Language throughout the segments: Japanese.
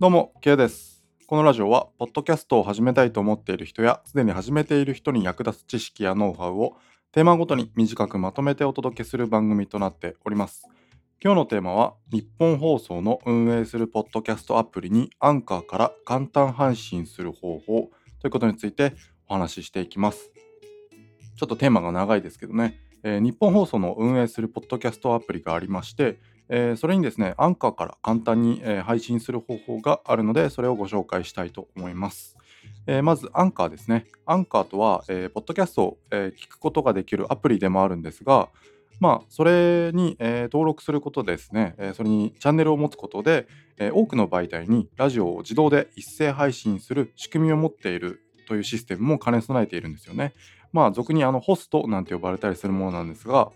どうも、K です。このラジオは、ポッドキャストを始めたいと思っている人や、すでに始めている人に役立つ知識やノウハウをテーマごとに短くまとめてお届けする番組となっております。今日のテーマは、日本放送の運営するポッドキャストアプリにアンカーから簡単配信する方法ということについてお話ししていきます。ちょっとテーマが長いですけどね、えー日本放送の運営するポッドキャストアプリがありまして、えーそれにですね、アンカーから簡単に、えー配信する方法があるので、それをご紹介したいと思います。えーまず、アンカーですね。アンカーとは、えーポッドキャストを、えー聞くことができるアプリでもあるんですが、まあ、それに、えー登録することですね、えーそれにチャンネルを持つことで、えー多くの媒体にラジオを自動で一斉配信する仕組みを持っているというシステムも兼ね備えているんですよね。まあ、俗にあのホストなんて呼ばれたりするものなんですが、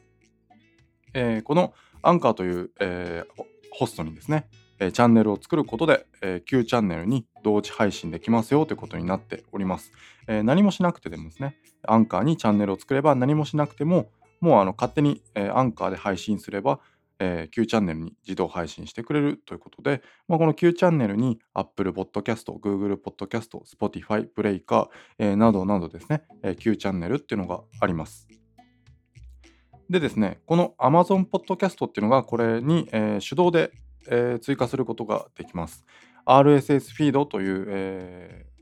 えーこのアンカーという、えーホストにですね、えーチャンネルを作ることで、えー旧チャンネルに同時配信できますよということになっております。え何もしなくてでもですね、アンカーにチャンネルを作れば何もしなくても、もうあの勝手に、えアンカーで配信すれば、えー旧チャンネルに自動配信してくれるということで、まあ、この旧チャンネルに Apple Podcast、Google Podcast、Spotify、Breaker、えーなどなどですね、えー旧チャンネルっていうのがあります。でですね、この Amazon Podcast っていうのがこれに、えー手動で、えー追加することができます。RSS フィードという、えー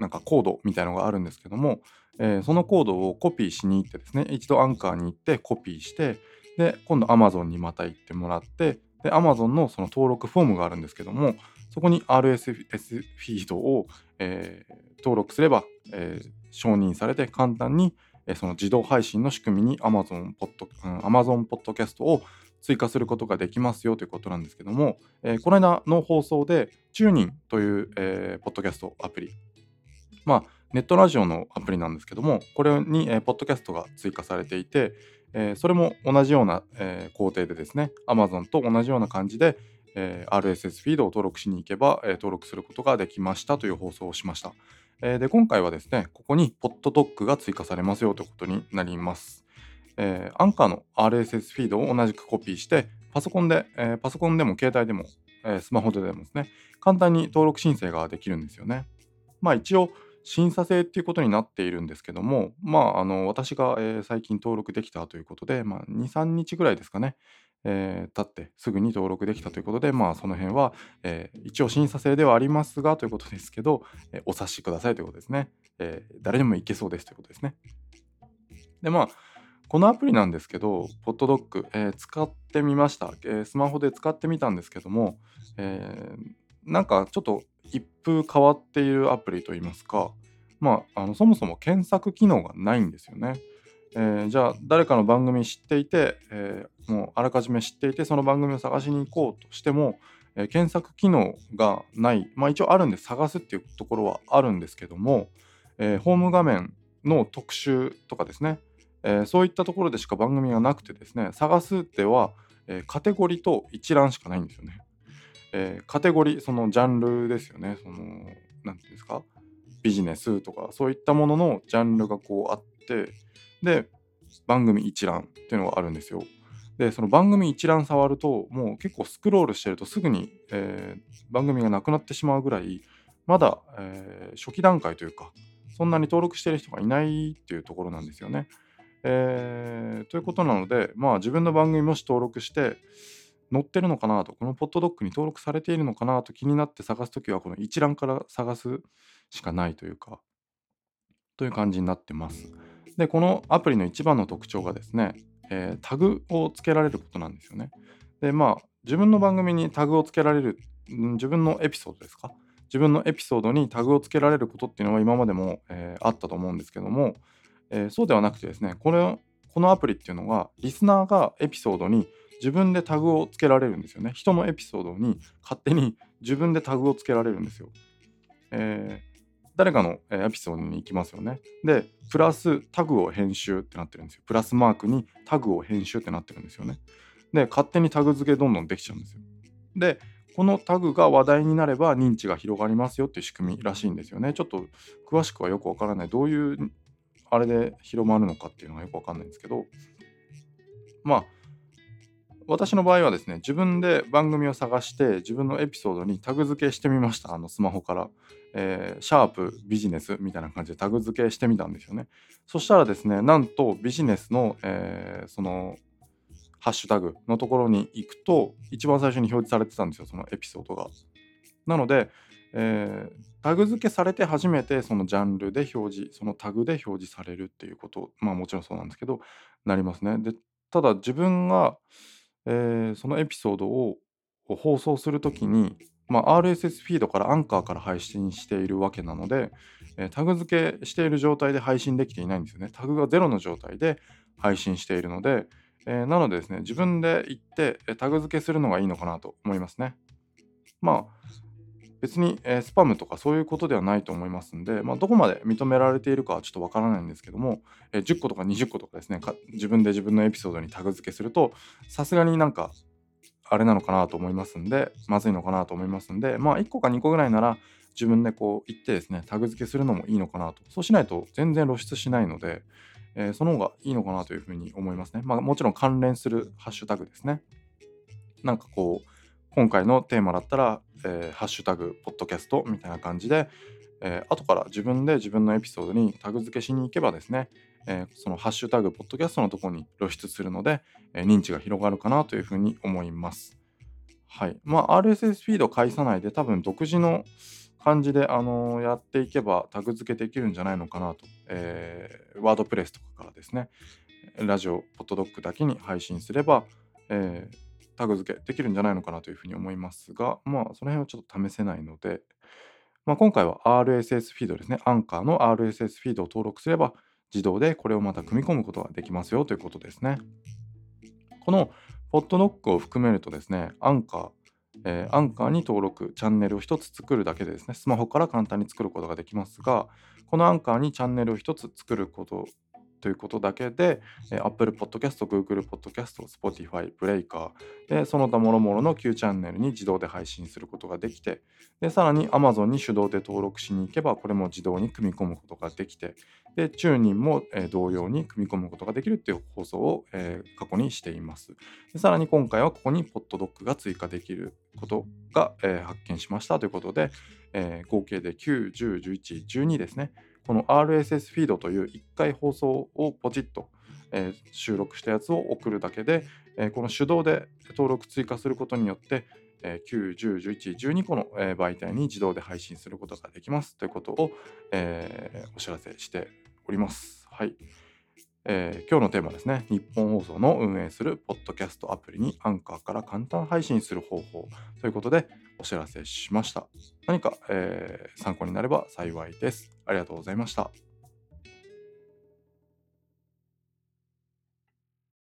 なんかコードみたいのがあるんですけども、えそのコードをコピーしに行ってですね、一度アンカーに行ってコピーして、で、今度 Amazon にまた行ってもらって、で、Amazon のその登録フォームがあるんですけども、そこに RSS フィードを、え登録すれば、え承認されて簡単に、えその自動配信の仕組みに Amazon ポッド、うん、Amazon ポッドキャストを追加することができますよということなんですけども、えーこの間の放送で、チューニンという、えーポッドキャストアプリ、まあ、ネットラジオのアプリなんですけども、これに、えーポッドキャストが追加されていて、えーそれも同じような、えー工程でですね、Amazon と同じような感じで、えー RSS フィードを登録しに行けば、えー登録することができましたという放送をしました。えーで、今回はですね、ここにポッドドッグが追加されますよということになります。えーアンカーの RSS フィードを同じくコピーして、パソコンで、えーパソコンでも携帯でも、えスマホででもですね、簡単に登録申請ができるんですよね。まあ一応、審査制っていうことになっているんですけども、まあ、あの私が、え最近登録できたということで、まあ、2、3日ぐらいですかね、えー経ってすぐに登録できたということで、まあ、その辺は、えー一応審査制ではありますがということですけど、えーお察しくださいということですね、えー誰でもいけそうですということですね。で、まあ、このアプリなんですけど、ポッドドッグ、えー使ってみました、えースマホで使ってみたんですけども、えーなんかちょっと一風変わっているアプリといいますか、まあ、あのそもそも検索機能がないんですよね。えーじゃあ誰かの番組知っていて、えーもうあらかじめ知っていてその番組を探しに行こうとしても、えー検索機能がない。まあ一応あるんで探すっていうところはあるんですけども、えーホーム画面の特集とかですね、えーそういったところでしか番組がなくてですね探すでは、えーカテゴリーと一覧しかないんですよね。えーカテゴリーそのジャンルですよね。そのなんていうんですか？ビジネスとかそういったもののジャンルがこうあっててで番組一覧っていうのがあるんですよ。でその番組一覧触るともう結構スクロールしてるとすぐに、えー番組がなくなってしまうぐらいまだ、えー初期段階というかそんなに登録してる人がいないっていうところなんですよね。えーということなのでまあ自分の番組もし登録して載ってるのかなとこのポッドドッグに登録されているのかなと気になって探すときはこの一覧から探すしかないというかという感じになってます。でこのアプリの一番の特徴がですね、えータグをつけられることなんですよね。でまあ自分の番組にタグをつけられる自分のエピソードですか？自分のエピソードにタグをつけられることっていうのは今までも、えーあったと思うんですけども、えーそうではなくてですねこれこのアプリっていうのはリスナーがエピソードに自分でタグをつけられるんですよね。人のエピソードに勝手に自分でタグをつけられるんですよ。えー誰かのえエピソードに行きますよね。で、プラスタグを編集ってなってるんですよ。プラスマークにタグを編集ってなってるんですよね。で、勝手にタグ付けどんどんできちゃうんですよ。で、このタグが話題になれば認知が広がりますよっていう仕組みらしいんですよね。ちょっと詳しくはよくわからない。どういうあれで広まるのかっていうのがよくわかんないんですけど、まあ、私の場合はですね、自分で番組を探して自分のエピソードにタグ付けしてみました。あのスマホから。えー、シャープビジネスみたいな感じでタグ付けしてみたんですよね。そしたらですね、なんとビジネスの、えー、そのハッシュタグのところに行くと一番最初に表示されてたんですよ、そのエピソードが。なので、えー、タグ付けされて初めてそのジャンルで表示、そのタグで表示されるっていうこと、まあもちろんそうなんですけど、なりますね。で、ただ自分が、えー、そのエピソードを放送するときに、まあ、RSS フィードからアンカーから配信しているわけなので、えー、タグ付けしている状態で配信できていないんですよね。タグがゼロの状態で配信しているので、えー、なのでですね、自分で行ってタグ付けするのがいいのかなと思いますね。まあ、別に、え、スパムとかそういうことではないと思いますんで、まあ、どこまで認められているかはちょっとわからないんですけども、え、10個とか20個とかですね自分で自分のエピソードにタグ付けするとさすがになんかあれなのかなと思いますんでまずいのかなと思いますんでまあ1個か2個ぐらいなら自分でこう言ってですねタグ付けするのもいいのかなと。そうしないと全然露出しないので、えー、その方がいいのかなというふうに思いますね。まあもちろん関連するハッシュタグですね。なんかこう今回のテーマだったら、えー、ハッシュタグ、ポッドキャストみたいな感じで、えー、後から自分で自分のエピソードにタグ付けしに行けばですね、えー、そのハッシュタグ、ポッドキャストのところに露出するので、えー、認知が広がるかなというふうに思います。はい。まあ、RSS フィード返さないで多分独自の感じで、あのー、やっていけばタグ付けできるんじゃないのかなと。えー、ワードプレスとかからですね、ラジオ、ポッドドッグだけに配信すれば、えー、タグ付けできるんじゃないのかなというふうに思いますが、まあ、その辺はちょっと試せないので、まあ、今回は RSS フィードですね。アンカーの RSS フィードを登録すれば、自動でこれをまた組み込むことができますよということですね。このポッドノックを含めるとですね、アンカー、えー、アンカーに登録、チャンネルを1つ作るだけでですね、スマホから簡単に作ることができますが、このアンカーにチャンネルを1つ作ることということだけで、Apple Podcast、Google Podcast、Spotify、Breaker、その他諸々の Q チャンネルに自動で配信することができて、でさらに Amazon に手動で登録しに行けば、これも自動に組み込むことができて、で、チューニンも、同様に組み込むことができるっていう放送を、過去にしていますで。さらに今回はここにポットドックが追加できることが、発見しましたということで、合計で9、10、11、12ですね。この RSS フィードという1回放送をポチッと、えー、収録したやつを送るだけで、えー、この手動で登録追加することによって、えー、9、10、11、12個の、えー、媒体に自動で配信することができますということを、えー、お知らせしております。はい。えー、今日のテーマですね。日本放送の運営するポッドキャストアプリにアンカーから簡単配信する方法ということでお知らせしました。何か、えー、参考になれば幸いです。ありがとうございました。